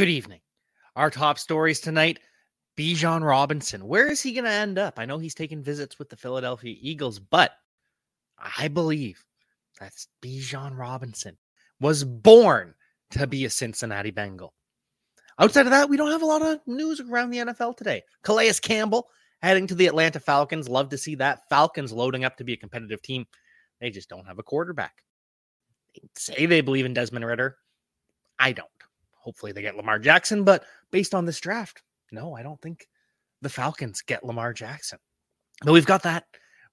Good evening. Our top stories tonight Bijan Robinson. Where is he going to end up? I know he's taking visits with the Philadelphia Eagles, but I believe that Bijan Robinson was born to be a Cincinnati Bengal. Outside of that, we don't have a lot of news around the NFL today. Calais Campbell heading to the Atlanta Falcons. Love to see that. Falcons loading up to be a competitive team. They just don't have a quarterback. They say they believe in Desmond Ridder. I don't. Hopefully they get Lamar Jackson, but based on this draft, no, I don't think the Falcons get Lamar Jackson. But we've got that.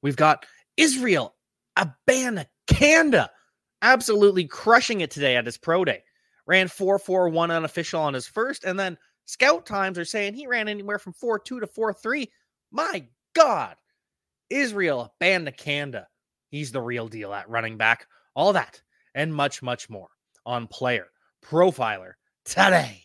We've got Israel Abanikanda absolutely crushing it today at his pro day. Ran 4 4 1 unofficial on his first, and then scout times are saying he ran anywhere from 4 2 to 4 3. My God, Israel Abanikanda. He's the real deal at running back. All that and much, much more on Player Profiler today.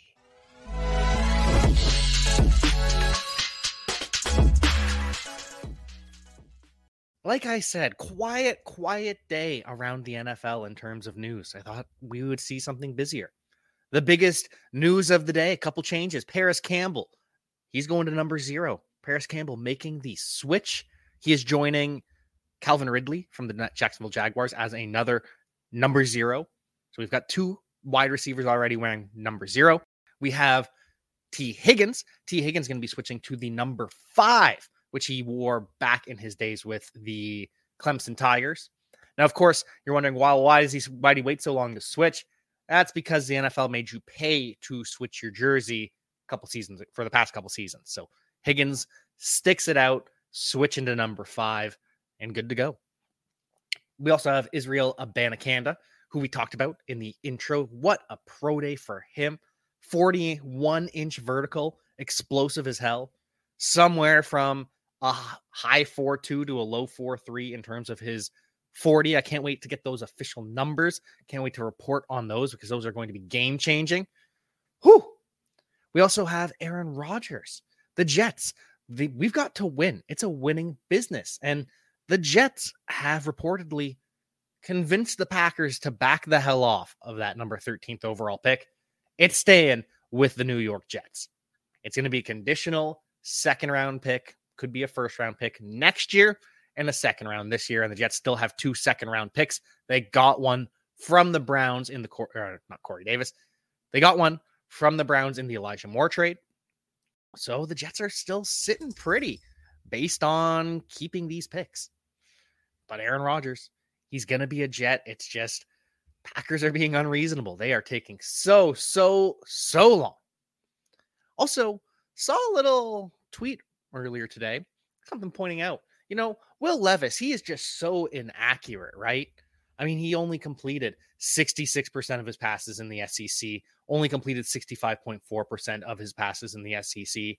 Like I said, quiet, quiet day around the NFL in terms of news. I thought we would see something busier. The biggest news of the day, a couple changes. Parris Campbell, he's going to number zero. Parris Campbell making the switch. He is joining Calvin Ridley from the Jacksonville Jaguars as another number zero. So we've got two wide receivers already wearing number zero. We have Tee Higgins. Tee Higgins going to be switching to the number five, which he wore back in his days with the Clemson Tigers. Now, of course, you're wondering why why does he why did he wait so long to switch? That's because the NFL made you pay to switch your jersey a couple seasons for the past couple seasons. So Higgins sticks it out, switching to number five, and good to go. We also have Israel Abanikanda, who we talked about in the intro. What a pro day for him. 41 inch vertical, explosive as hell. Somewhere from a high 4 2 to a low 4 3 in terms of his 40. I can't wait to get those official numbers. Can't wait to report on those because those are going to be game changing. Whew. We also have Aaron Rodgers, the Jets. The, we've got to win. It's a winning business. And the Jets have reportedly convinced the Packers to back the hell off of that number 13th overall pick. It's staying with the New York Jets. It's going to be a conditional second round pick, could be a first round pick next year and a second round this year. And the Jets still have two second round picks. They got one from the Browns in the court, er, not Corey Davis. They got one from the Browns in the Elijah Moore trade. So the Jets are still sitting pretty based on keeping these picks. But Aaron Rodgers, he's going to be a Jet. It's just Packers are being unreasonable. They are taking so, so, so long. Also, saw a little tweet earlier today, something pointing out, you know, Will Levis, he is just so inaccurate, right? I mean, he only completed 66% of his passes in the SEC, only completed 65.4% of his passes in the SEC.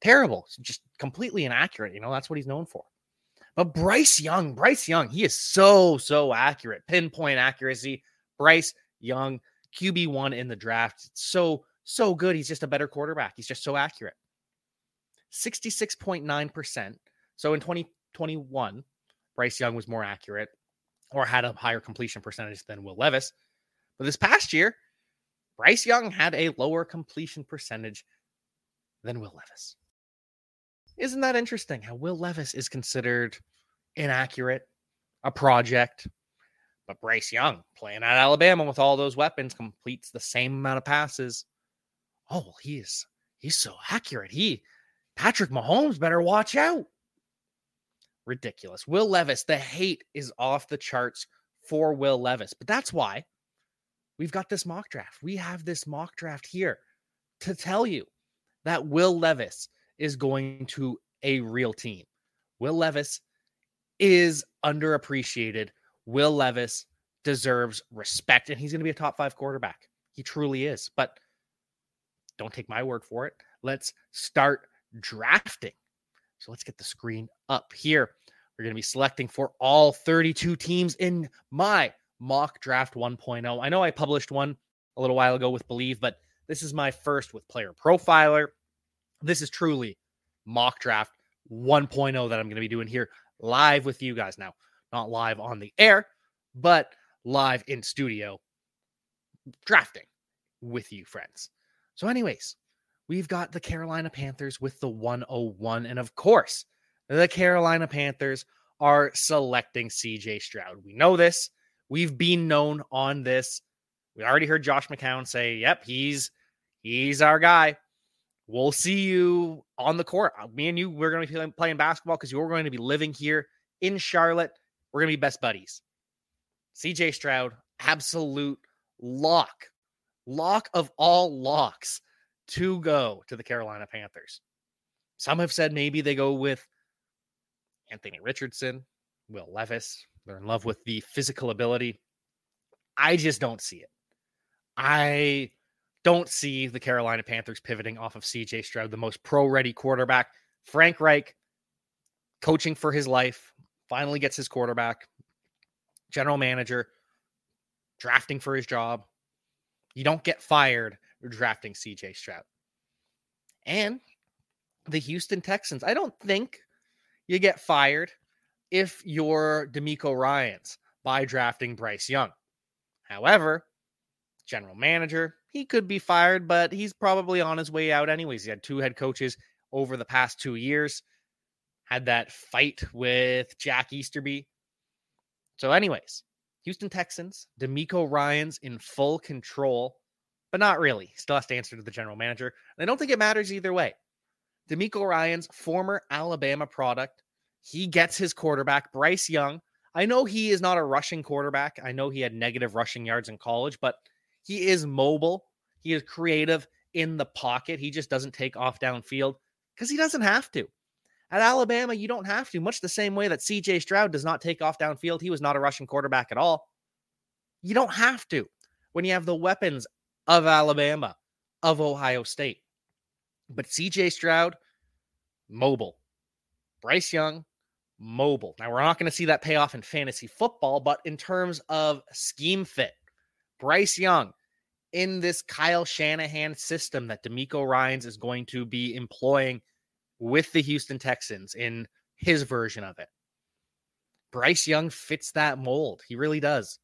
Terrible, just completely inaccurate. You know, that's what he's known for. But Bryce Young, Bryce Young, he is so, so accurate. Pinpoint accuracy. Bryce Young, QB1 in the draft. So, so good. He's just a better quarterback. He's just so accurate. 66.9%. So in 2021, Bryce Young was more accurate or had a higher completion percentage than Will Levis. But this past year, Bryce Young had a lower completion percentage than Will Levis. Isn't that interesting how Will Levis is considered inaccurate, a project, but Bryce Young playing at Alabama with all those weapons completes the same amount of passes. Oh, he is he's so accurate. He Patrick Mahomes better watch out. Ridiculous. Will Levis, the hate is off the charts for Will Levis. But that's why we've got this mock draft. We have this mock draft here to tell you that Will Levis is going to a real team. Will Levis is underappreciated. Will Levis deserves respect, and he's going to be a top five quarterback. He truly is. But don't take my word for it. Let's start drafting. So let's get the screen up here. We're going to be selecting for all 32 teams in my mock draft 1.0. I know I published one a little while ago with Believe, but this is my first with Player Profiler. This is truly mock draft 1.0 that I'm going to be doing here live with you guys now. Not live on the air, but live in studio drafting with you, friends. So, anyways, we've got the Carolina Panthers with the 101. And of course, the Carolina Panthers are selecting CJ Stroud. We know this. We've been known on this. We already heard Josh McCown say, "Yep, he's he's our guy." We'll see you on the court. Uh, me and you, we're going to be playing basketball because you're going to be living here in Charlotte. We're going to be best buddies. CJ Stroud, absolute lock, lock of all locks to go to the Carolina Panthers. Some have said maybe they go with Anthony Richardson, Will Levis. They're in love with the physical ability. I just don't see it. I don't see the Carolina Panthers pivoting off of CJ Stroud, the most pro ready quarterback. Frank Reich, coaching for his life, finally gets his quarterback, general manager, drafting for his job. You don't get fired drafting CJ Stroud. And the Houston Texans, I don't think you get fired if you're DeMeco Ryans by drafting Bryce Young. However, general manager, he could be fired, but he's probably on his way out anyways. He had two head coaches over the past two years, had that fight with Jack Easterby. So, anyways, Houston Texans, DeMeco Ryans in full control, but not really. Still has to answer to the general manager. And I don't think it matters either way. DeMeco Ryans, former Alabama product, he gets his quarterback, Bryce Young. I know he is not a rushing quarterback. I know he had negative rushing yards in college, but he is mobile. He is creative in the pocket. He just doesn't take off downfield because he doesn't have to. At Alabama, you don't have to, much the same way that CJ Stroud does not take off downfield. He was not a rushing quarterback at all. You don't have to when you have the weapons of Alabama, of Ohio State. But CJ Stroud, mobile. Bryce Young, mobile. Now, we're not going to see that payoff in fantasy football, but in terms of scheme fit, Bryce Young in this Kyle Shanahan system that DeMeco Ryans is going to be employing with the Houston Texans in his version of it. Bryce Young fits that mold. He really does.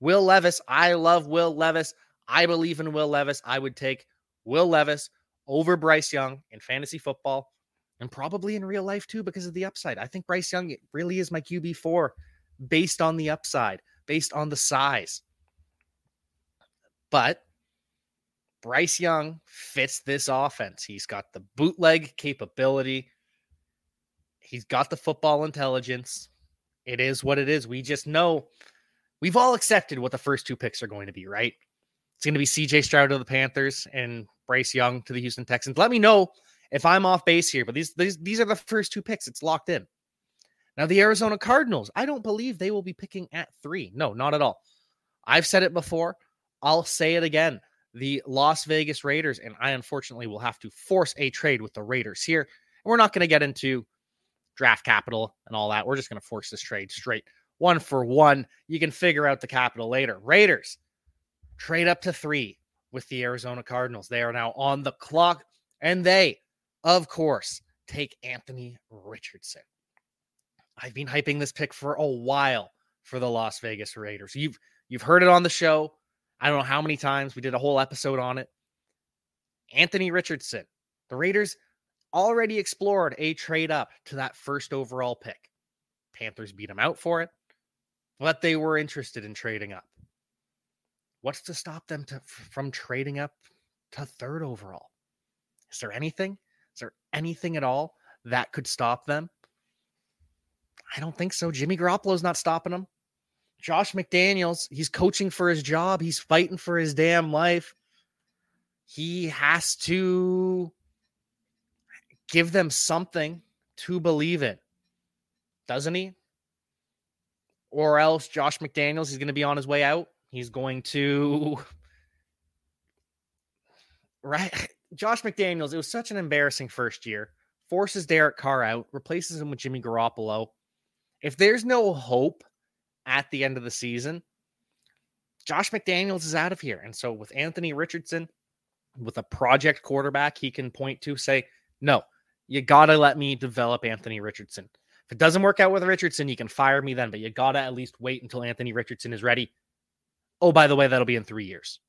Will Levis, I love Will Levis. I believe in Will Levis. I would take Will Levis over Bryce Young in fantasy football and probably in real life too because of the upside. I think Bryce Young really is my QB4 based on the upside, based on the size. But Bryce Young fits this offense. He's got the bootleg capability. He's got the football intelligence. It is what it is. We just know we've all accepted what the first two picks are going to be, right? It's going to be CJ Stroud to the Panthers and Bryce Young to the Houston Texans. Let me know if I'm off base here, but these these these are the first two picks. It's locked in. Now the Arizona Cardinals, I don't believe they will be picking at 3. No, not at all. I've said it before. I'll say it again. The Las Vegas Raiders, and I unfortunately will have to force a trade with the Raiders here. We're not going to get into draft capital and all that. We're just going to force this trade straight one for one. You can figure out the capital later. Raiders trade up to three with the Arizona Cardinals. They are now on the clock, and they, of course, take Anthony Richardson. I've been hyping this pick for a while for the Las Vegas Raiders. You've you've heard it on the show. I don't know how many times we did a whole episode on it. Anthony Richardson, the Raiders already explored a trade up to that first overall pick. Panthers beat them out for it, but they were interested in trading up. What's to stop them to, from trading up to third overall? Is there anything? Is there anything at all that could stop them? I don't think so. Jimmy Garoppolo's not stopping them. Josh McDaniels, he's coaching for his job. He's fighting for his damn life. He has to give them something to believe in, doesn't he? Or else Josh McDaniels is going to be on his way out. He's going to. Right. Josh McDaniels, it was such an embarrassing first year. Forces Derek Carr out, replaces him with Jimmy Garoppolo. If there's no hope at the end of the season, Josh McDaniels is out of here. And so with Anthony Richardson, with a project quarterback, he can point to say, no, you got to let me develop Anthony Richardson. If it doesn't work out with Richardson, you can fire me then, but you got to at least wait until Anthony Richardson is ready. Oh, by the way, that'll be in three years.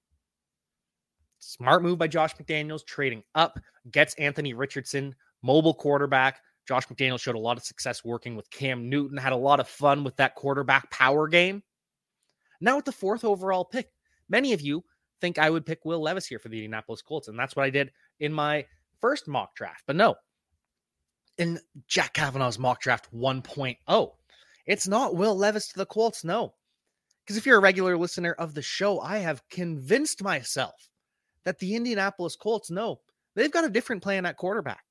Smart move by Josh McDaniels, trading up, gets Anthony Richardson, mobile quarterback. Josh McDaniels showed a lot of success working with Cam Newton, had a lot of fun with that quarterback power game. Now, with the fourth overall pick, many of you think I would pick Will Levis here for the Indianapolis Colts. And that's what I did in my first mock draft. But no, in Jack Cavanagh's mock draft 1.0, it's not Will Levis to the Colts. No. Because if you're a regular listener of the show, I have convinced myself that the Indianapolis Colts know they've got a different plan at quarterback.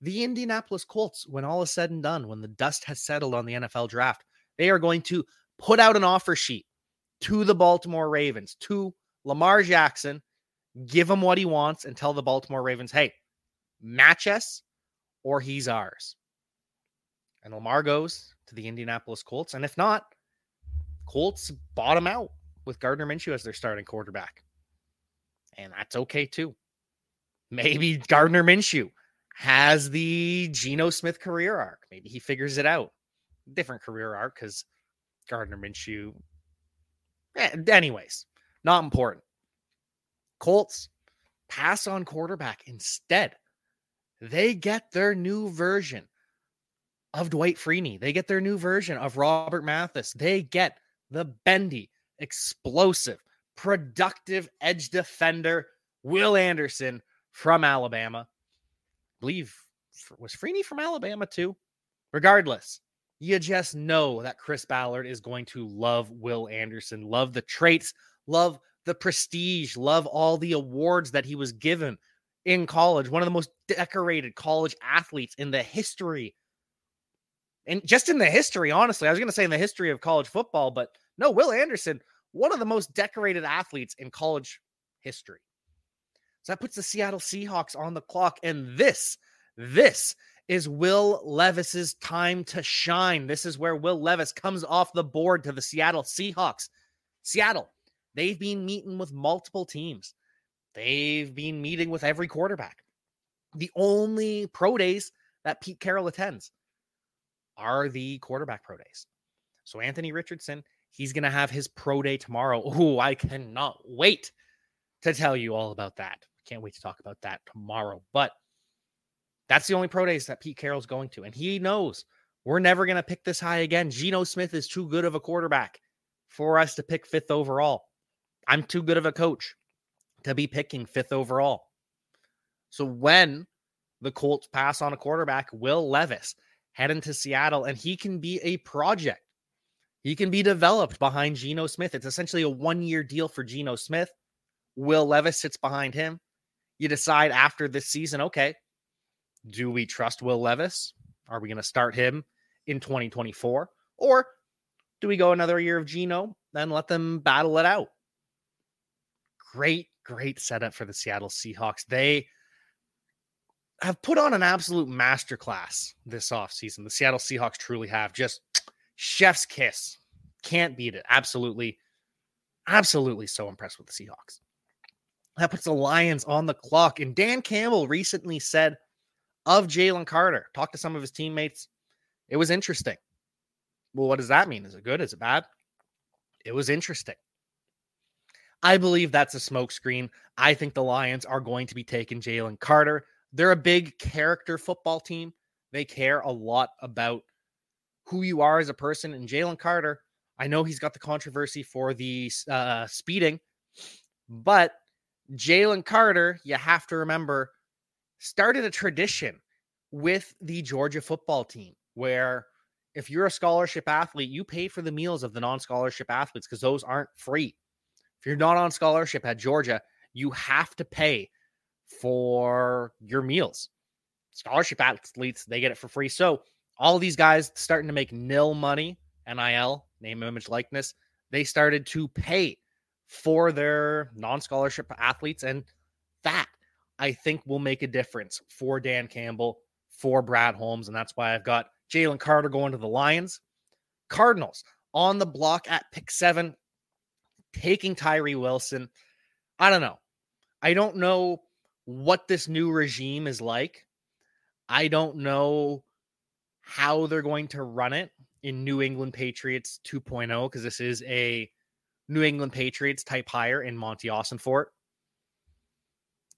The Indianapolis Colts, when all is said and done, when the dust has settled on the NFL draft, they are going to put out an offer sheet to the Baltimore Ravens, to Lamar Jackson, give him what he wants, and tell the Baltimore Ravens, hey, match us or he's ours. And Lamar goes to the Indianapolis Colts. And if not, Colts bottom out with Gardner Minshew as their starting quarterback and that's okay too. Maybe Gardner Minshew has the Geno Smith career arc. Maybe he figures it out. Different career arc because Gardner Minshew. Eh, anyways, not important. Colts pass on quarterback instead. They get their new version of Dwight Freeney. They get their new version of Robert Mathis. They get the bendy, explosive, productive edge defender, Will Anderson from Alabama. Believe was Freeney from Alabama too. Regardless, you just know that Chris Ballard is going to love Will Anderson, love the traits, love the prestige, love all the awards that he was given in college. One of the most decorated college athletes in the history. And just in the history, honestly, I was going to say in the history of college football, but no, Will Anderson one of the most decorated athletes in college history. So that puts the Seattle Seahawks on the clock. And this, this is Will Levis's time to shine. This is where Will Levis comes off the board to the Seattle Seahawks. Seattle, they've been meeting with multiple teams. They've been meeting with every quarterback. The only pro days that Pete Carroll attends are the quarterback pro days. So Anthony Richardson He's going to have his pro day tomorrow. Oh, I cannot wait to tell you all about that. Can't wait to talk about that tomorrow. But that's the only pro days that Pete Carroll's going to. And he knows we're never going to pick this high again. Geno Smith is too good of a quarterback for us to pick fifth overall. I'm too good of a coach to be picking fifth overall. So when the Colts pass on a quarterback, Will Levis head into Seattle, and he can be a project. He can be developed behind Geno Smith. It's essentially a one year deal for Geno Smith. Will Levis sits behind him. You decide after this season, okay, do we trust Will Levis? Are we going to start him in 2024? Or do we go another year of Geno and let them battle it out? Great, great setup for the Seattle Seahawks. They have put on an absolute masterclass this offseason. The Seattle Seahawks truly have just chef's kiss. Can't beat it. Absolutely, absolutely so impressed with the Seahawks. That puts the Lions on the clock. And Dan Campbell recently said of Jalen Carter, talked to some of his teammates. It was interesting. Well, what does that mean? Is it good? Is it bad? It was interesting. I believe that's a smokescreen. I think the Lions are going to be taking Jalen Carter. They're a big character football team. They care a lot about who you are as a person. And Jalen Carter, I know he's got the controversy for the uh, speeding, but Jalen Carter, you have to remember, started a tradition with the Georgia football team where if you're a scholarship athlete, you pay for the meals of the non scholarship athletes because those aren't free. If you're not on scholarship at Georgia, you have to pay for your meals. Scholarship athletes, they get it for free. So all these guys starting to make nil money, NIL, name, image, likeness, they started to pay for their non scholarship athletes. And that I think will make a difference for Dan Campbell, for Brad Holmes. And that's why I've got Jalen Carter going to the Lions. Cardinals on the block at pick seven, taking Tyree Wilson. I don't know. I don't know what this new regime is like. I don't know how they're going to run it in New England Patriots 2.0 because this is a New England Patriots type hire in Monti Ossenfort.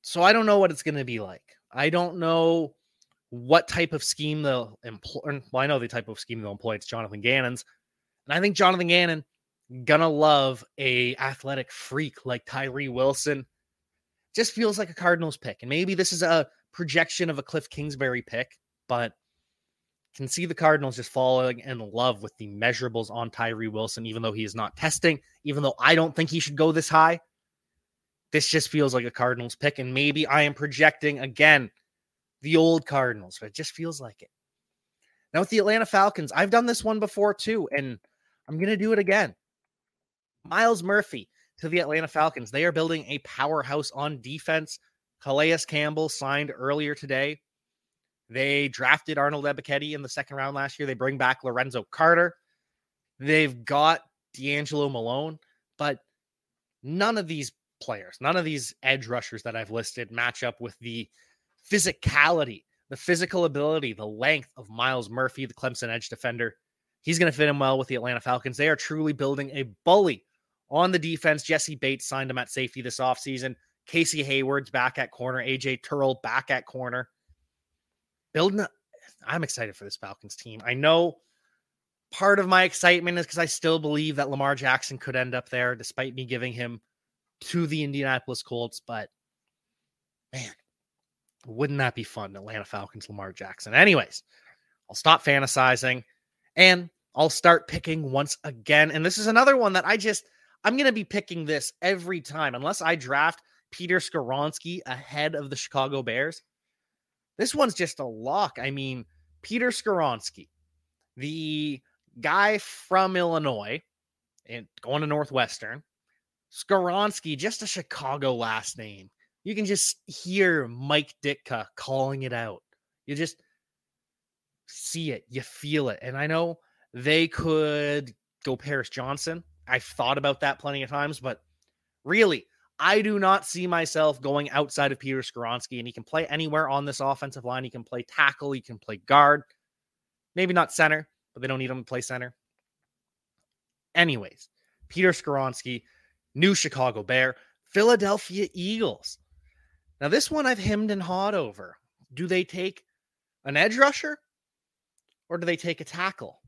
So I don't know what it's going to be like. I don't know what type of scheme they'll employ. Well, I know the type of scheme they'll employ. It's Jonathan Gannon's, and I think Jonathan Gannon gonna love a athletic freak like Tyree Wilson. Just feels like a Cardinals pick, and maybe this is a projection of a Cliff Kingsbury pick, but can see the Cardinals just falling in love with the measurables on Tyree Wilson, even though he is not testing, even though I don't think he should go this high. This just feels like a Cardinals pick, and maybe I am projecting again the old Cardinals, but it just feels like it. Now, with the Atlanta Falcons, I've done this one before too, and I'm going to do it again. Myles Murphy to the Atlanta Falcons. They are building a powerhouse on defense. Calais Campbell signed earlier today. They drafted Arnold Ebiketie in the second round last year. They bring back Lorenzo Carter. They've got D'Angelo Malone, but none of these players, none of these edge rushers that I've listed match up with the physicality, the physical ability, the length of Myles Murphy, the Clemson edge defender. He's going to fit in well with the Atlanta Falcons. They are truly building a bully on the defense. Jessie Bates signed him at safety this offseason. Casey Hayward's back at corner. AJ Terrell back at corner. Building, Up, I'm excited for this Falcons team. I know part of my excitement is because I still believe that Lamar Jackson could end up there, despite me giving him to the Indianapolis Colts. But man, wouldn't that be fun? Atlanta Falcons, Lamar Jackson. Anyways, I'll stop fantasizing and I'll start picking once again. And this is another one that I just, I'm going to be picking this every time, unless I draft Peter Skoronski ahead of the Chicago Bears. This one's just a lock. I mean, Peter Skoronski, the guy from Illinois and going to Northwestern, Skoronski, just a Chicago last name. You can just hear Mike Ditka calling it out. You just see it, you feel it. And I know they could go Paris Johnson. I've thought about that plenty of times, but really, I do not see myself going outside of Peter Skoronski, and he can play anywhere on this offensive line. He can play tackle, he can play guard, maybe not center, but they don't need him to play center. Anyways, Peter Skoronski, new Chicago Bear, Philadelphia Eagles. Now, this one I've hemmed and hawed over. Do they take an edge rusher or do they take a tackle?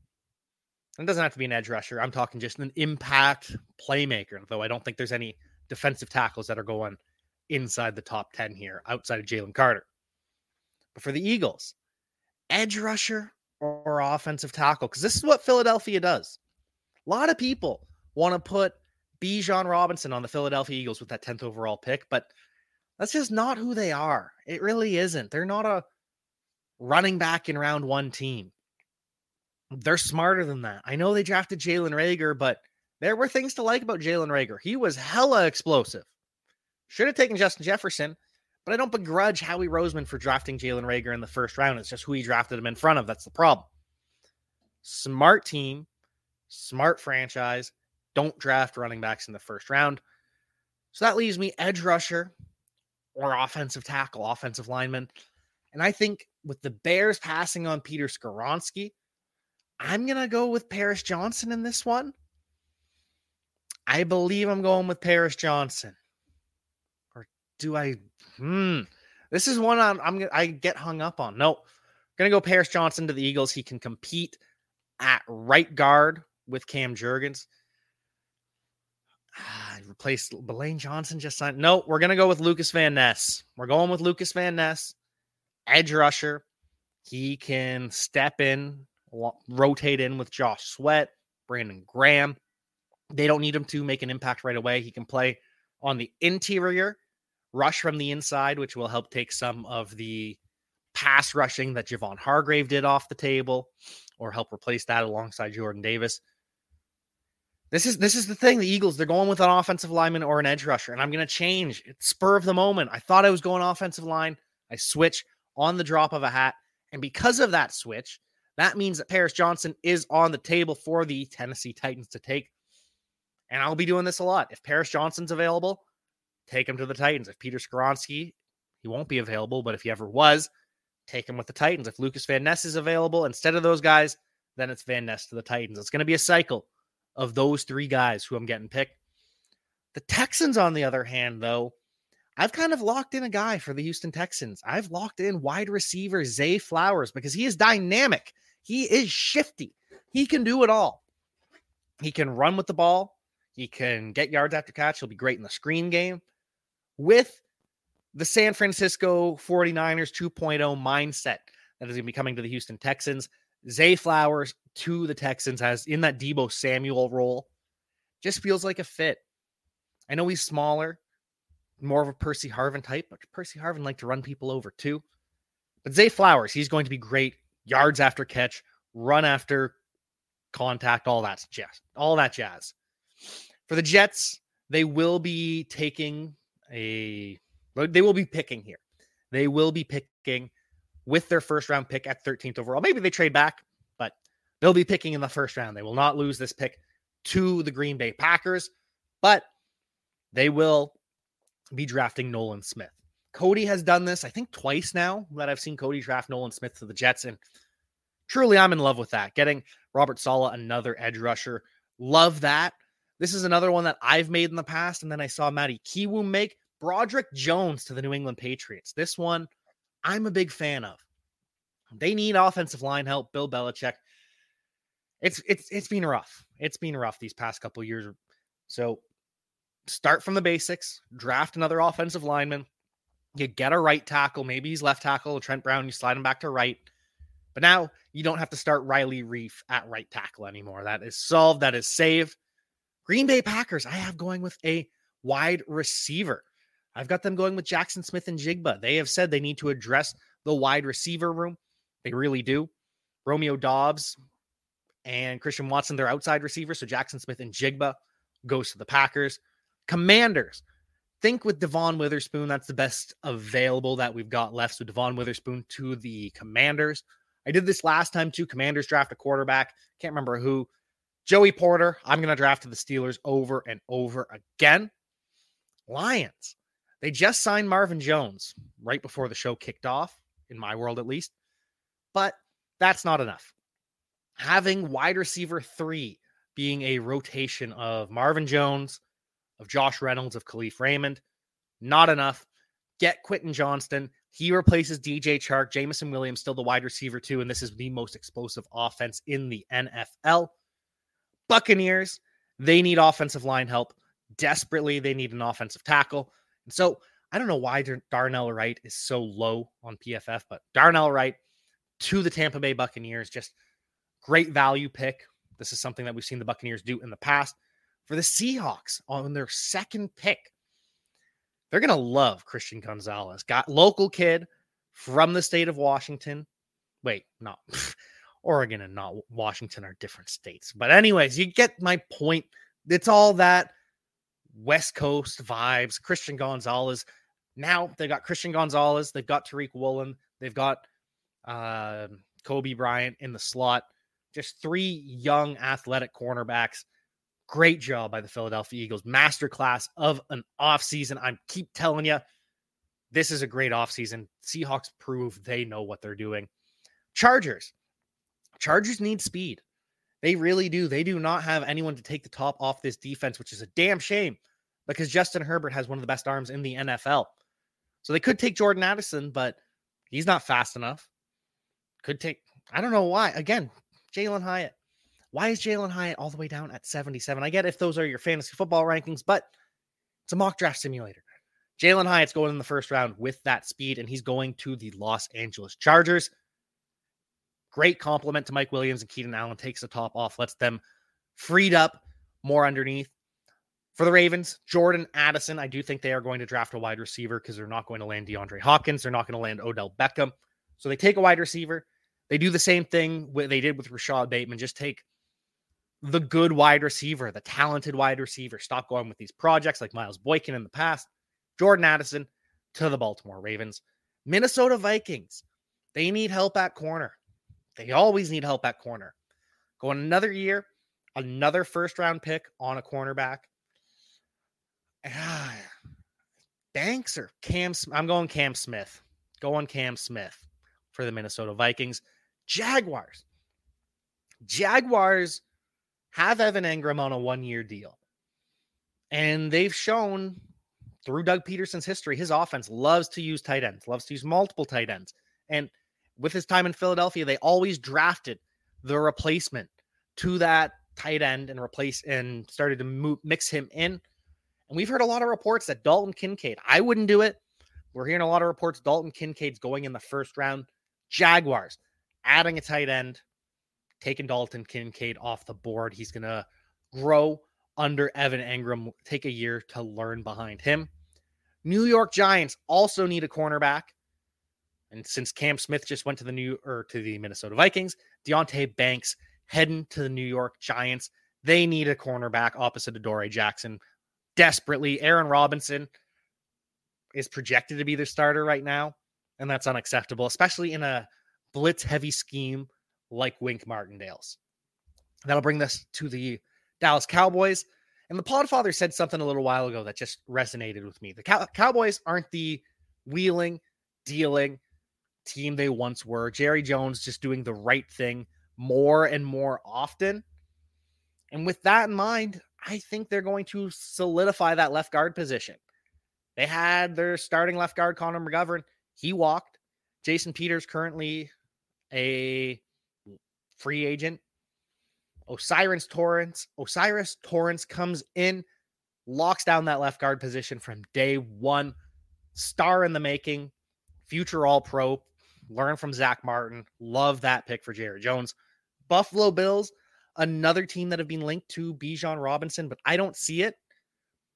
It doesn't have to be an edge rusher. I'm talking just an impact playmaker, though I don't think there's any defensive tackles that are going inside the top 10 here outside of Jalen Carter. But for the Eagles, edge rusher or offensive tackle, because this is what Philadelphia does. A lot of people want to put Bijan Robinson on the Philadelphia Eagles with that 10th overall pick, but that's just not who they are. It really isn't. They're not a running back in round one team. They're smarter than that. I know they drafted Jalen Reagor, but there were things to like about Jalen Reagor. He was hella explosive. Should have taken Justin Jefferson, but I don't begrudge Howie Roseman for drafting Jalen Reagor in the first round. It's just who he drafted him in front of. That's the problem. Smart team, smart franchise. Don't draft running backs in the first round. So that leaves me edge rusher or offensive tackle, offensive lineman. And I think with the Bears passing on Peter Skoronski, I'm going to go with Paris Johnson in this one. I believe I'm going with Paris Johnson. Or do I? Hmm. This is one I'm, I'm I get hung up on. No, to go Paris Johnson to the Eagles. He can compete at right guard with Cam Jurgens. Ah, replaced Lane Johnson just signed. No, we're gonna go with Lucas Van Ness. We're going with Lucas Van Ness, edge rusher. He can step in, rotate in with Josh Sweat, Brandon Graham. They don't need him to make an impact right away. He can play on the interior, rush from the inside, which will help take some of the pass rushing that Javon Hargrave did off the table, or help replace that alongside Jordan Davis. This is this is the thing. The Eagles, they're going with an offensive lineman or an edge rusher, and I'm going to change. Spur of the moment. I thought I was going offensive line. I switch on the drop of a hat, and because of that switch, that means that Paris Johnson is on the table for the Tennessee Titans to take. And I'll be doing this a lot. If Paris Johnson's available, take him to the Titans. If Peter Skoronski, he won't be available, but if he ever was, take him with the Titans. If Lucas Van Ness is available instead of those guys, then it's Van Ness to the Titans. It's going to be a cycle of those three guys who I'm getting picked. The Texans, on the other hand, though, I've kind of locked in a guy for the Houston Texans. I've locked in wide receiver Zay Flowers because he is dynamic. He is shifty. He can do it all. He can run with the ball. He can get yards after catch. He'll be great in the screen game. With the San Francisco 49ers 2.0 mindset that is going to be coming to the Houston Texans, Zay Flowers to the Texans has in that Deebo Samuel role just feels like a fit. I know he's smaller, more of a Percy Harvin type, but Percy Harvin liked to run people over too. But Zay Flowers, he's going to be great yards after catch, run after contact, all that jazz, all that jazz. For the Jets, they will be taking a they will be picking here. They will be picking with their first round pick at 13th overall. Maybe they trade back, but they'll be picking in the first round. They will not lose this pick to the Green Bay Packers, but they will be drafting Nolan Smith. Cody has done this, I think, twice now that I've seen Cody draft Nolan Smith to the Jets. And truly, I'm in love with that. Getting Robert Saleh another edge rusher. Love that. This is another one that I've made in the past. And then I saw Matty Kiwoom make Broderick Jones to the New England Patriots. This one, I'm a big fan of. They need offensive line help. Bill Belichick. It's it's it's been rough. It's been rough these past couple years. So start from the basics, draft another offensive lineman, you get a right tackle, maybe he's left tackle, Trent Brown, you slide him back to right. But now you don't have to start Riley Reiff at right tackle anymore. That is solved, that is saved. Green Bay Packers, I have going with a wide receiver. I've got them going with Jaxon Smith-Njigba. They have said they need to address the wide receiver room. They really do. Romeo Doubs and Christian Watson, they're outside receivers. So Jaxon Smith-Njigba goes to the Packers. Commanders. Think with Devon Witherspoon, that's the best available that we've got left. So Devon Witherspoon to the Commanders. I did this last time too. Commanders draft a quarterback. Can't remember who. Joey Porter. I'm going to draft to the Steelers over and over again. Lions. They just signed Marvin Jones right before the show kicked off, in my world at least. But that's not enough. Having wide receiver three being a rotation of Marvin Jones, of Josh Reynolds, of Kalif Raymond. Not enough. Get Quentin Johnston. He replaces DJ Chark. Jameson Williams, still the wide receiver, too. And this is the most explosive offense in the NFL. Buccaneers, they need offensive line help. Desperately, they need an offensive tackle. And so I don't know why Darnell Wright is so low on PFF, but Darnell Wright to the Tampa Bay Buccaneers, just great value pick. This is something that we've seen the Buccaneers do in the past for the Seahawks on their second pick. They're going to love Christian Gonzalez. Got local kid from the state of Washington. Wait, no. Oregon and not Washington are different states. But anyways, you get my point. It's all that West Coast vibes. Christian Gonzalez. Now they got Christian Gonzalez. They've got Tariq Woolen. They've got uh, Coby Bryant in the slot. Just three young athletic cornerbacks Great job by the Philadelphia Eagles. Masterclass of an offseason. I keep telling you, this is a great offseason. Seahawks prove they know what they're doing. Chargers. Chargers need speed. They really do. They do not have anyone to take the top off this defense, which is a damn shame because Justin Herbert has one of the best arms in the NFL. So they could take Jordan Addison, but he's not fast enough. Could take, I don't know why. Again, Jalin Hyatt. Why is Jalin Hyatt all the way down at 77? I get if those are your fantasy football rankings, but it's a mock draft simulator. Jalin Hyatt's going in the first round with that speed, and he's going to the Los Angeles Chargers. Great compliment to Mike Williams and Keenan Allen takes the top off, lets them freed up more underneath. For the Ravens, Jordan Addison, I do think they are going to draft a wide receiver because they're not going to land DeAndre Hopkins. They're not going to land Odell Beckham. So they take a wide receiver. They do the same thing they did with Rashod Bateman, just take the good wide receiver, the talented wide receiver. Stop going with these projects like Miles Boykin in the past. Jordan Addison to the Baltimore Ravens. Minnesota Vikings. They need help at corner. They always need help at corner. Going another year, another first round pick on a cornerback. Ah, Banks or Cam? I'm going Cam Smith. Going Cam Smith for the Minnesota Vikings. Jaguars. Jaguars have Evan Engram on a one year deal. And they've shown through Doug Pederson's history, his offense loves to use tight ends, loves to use multiple tight ends. And with his time in Philadelphia, they always drafted the replacement to that tight end and replace and started to mix him in. And we've heard a lot of reports that Dalton Kincaid, I wouldn't do it. We're hearing a lot of reports Dalton Kincaid's going in the first round. Jaguars adding a tight end, taking Dalton Kincaid off the board. He's going to grow under Evan Engram, take a year to learn behind him. New York Giants also need a cornerback. And since Cam Smith just went to the new or to the Minnesota Vikings, Deonte Banks heading to the New York Giants. They need a cornerback opposite Adoree Jackson desperately. Aaron Robinson is projected to be their starter right now, and that's unacceptable, especially in a blitz heavy scheme like Wink Martindale's. That'll bring us to the Dallas Cowboys. And the Podfather said something a little while ago that just resonated with me. The Cow- Cowboys aren't the wheeling, dealing team they once were. Jerry Jones just doing the right thing more and more often. And with that in mind, I think they're going to solidify that left guard position. They had their starting left guard, Connor McGovern. He walked. Jason Peters currently a free agent. O'Cyrus Torrence. O'Cyrus Torrence comes in, locks down that left guard position from day one. Star in the making, future all pro. Learn from Zack Martin. Love that pick for Jared Jones. Buffalo Bills, another team that have been linked to Bijan Robinson, but I don't see it.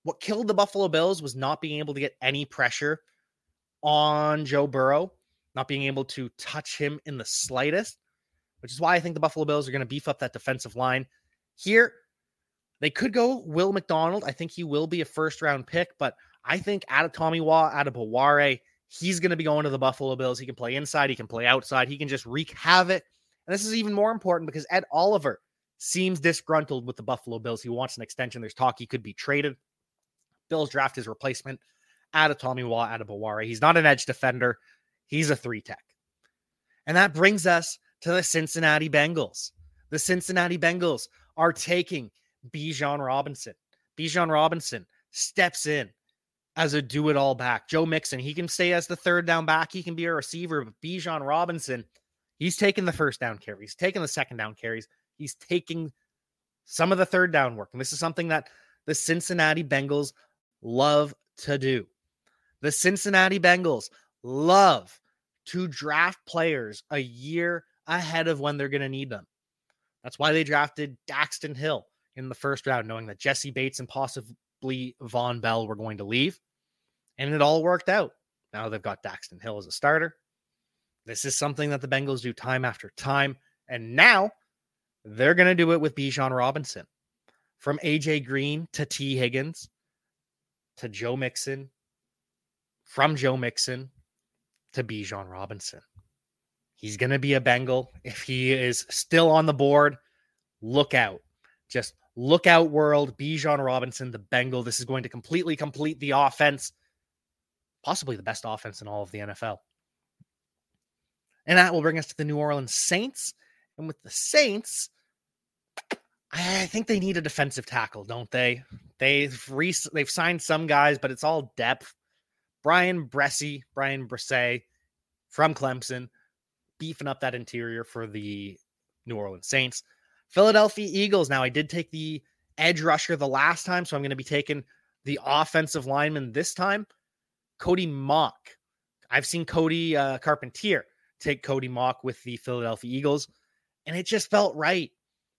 What killed the Buffalo Bills was not being able to get any pressure on Joe Burrow, not being able to touch him in the slightest, which is why I think the Buffalo Bills are going to beef up that defensive line. Here, they could go Will McDonald. I think he will be a first round pick, but I think Adetomiwa, out of Baware, he's going to be going to the Buffalo Bills. He can play inside, he can play outside, he can just wreak havoc. And this is even more important because Ed Oliver seems disgruntled with the Buffalo Bills. He wants an extension. There's talk he could be traded. Bills draft his replacement Adetomiwa, out of Baware. He's not an edge defender. He's a three tech. And that brings us to the Cincinnati Bengals. The Cincinnati Bengals are taking Bijan Robinson. Bijan Robinson steps in as a do it all back. Joe Mixon, he can stay as the third down back. He can be a receiver, but Bijan Robinson, he's taking the first down carries, taking the second down carries, he's taking some of the third down work. And this is something that the Cincinnati Bengals love to do. The Cincinnati Bengals love to draft players a year ahead of when they're going to need them. That's why they drafted Daxton Hill in the first round, knowing that Jessie Bates and possibly Vonn Bell were going to leave. And it all worked out. Now they've got Daxton Hill as a starter. This is something that the Bengals do time after time. And now they're going to do it with Bijan Robinson. From AJ Green to Tee Higgins to Joe Mixon, from Joe Mixon to Bijan Robinson. He's going to be a Bengal. If he is still on the board, look out. Just look out, world. Bijan Robinson, the Bengal. This is going to completely complete the offense, possibly the best offense in all of the NFL. And that will bring us to the New Orleans Saints. And with the Saints, I think they need a defensive tackle, don't they? They've re- they've signed some guys, but it's all depth. Bryan Bresee, Bryan Bresee from Clemson, beefing up that interior for the New Orleans Saints. Philadelphia Eagles. Now, I did take the edge rusher the last time, so I'm going to be taking the offensive lineman this time. Cody Mauch. I've seen Cody uh, Carpentier take Cody Mauch with the Philadelphia Eagles, and it just felt right.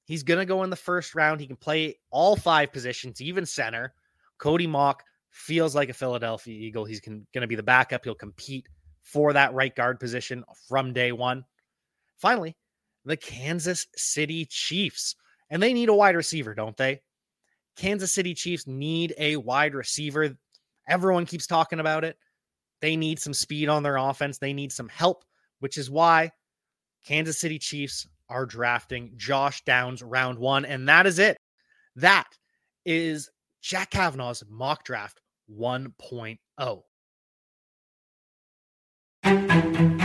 He's going to go in the first round. He can play all five positions, even center. Cody Mauch feels like a Philadelphia Eagle. He's going to be the backup. He'll compete for that right guard position from day one. Finally, the Kansas City Chiefs. And they need a wide receiver, don't they? Kansas City Chiefs need a wide receiver. Everyone keeps talking about it. They need some speed on their offense. They need some help, which is why Kansas City Chiefs are drafting Josh Downs round one. And that is it. That is Jack Cavanagh's mock draft 1.0.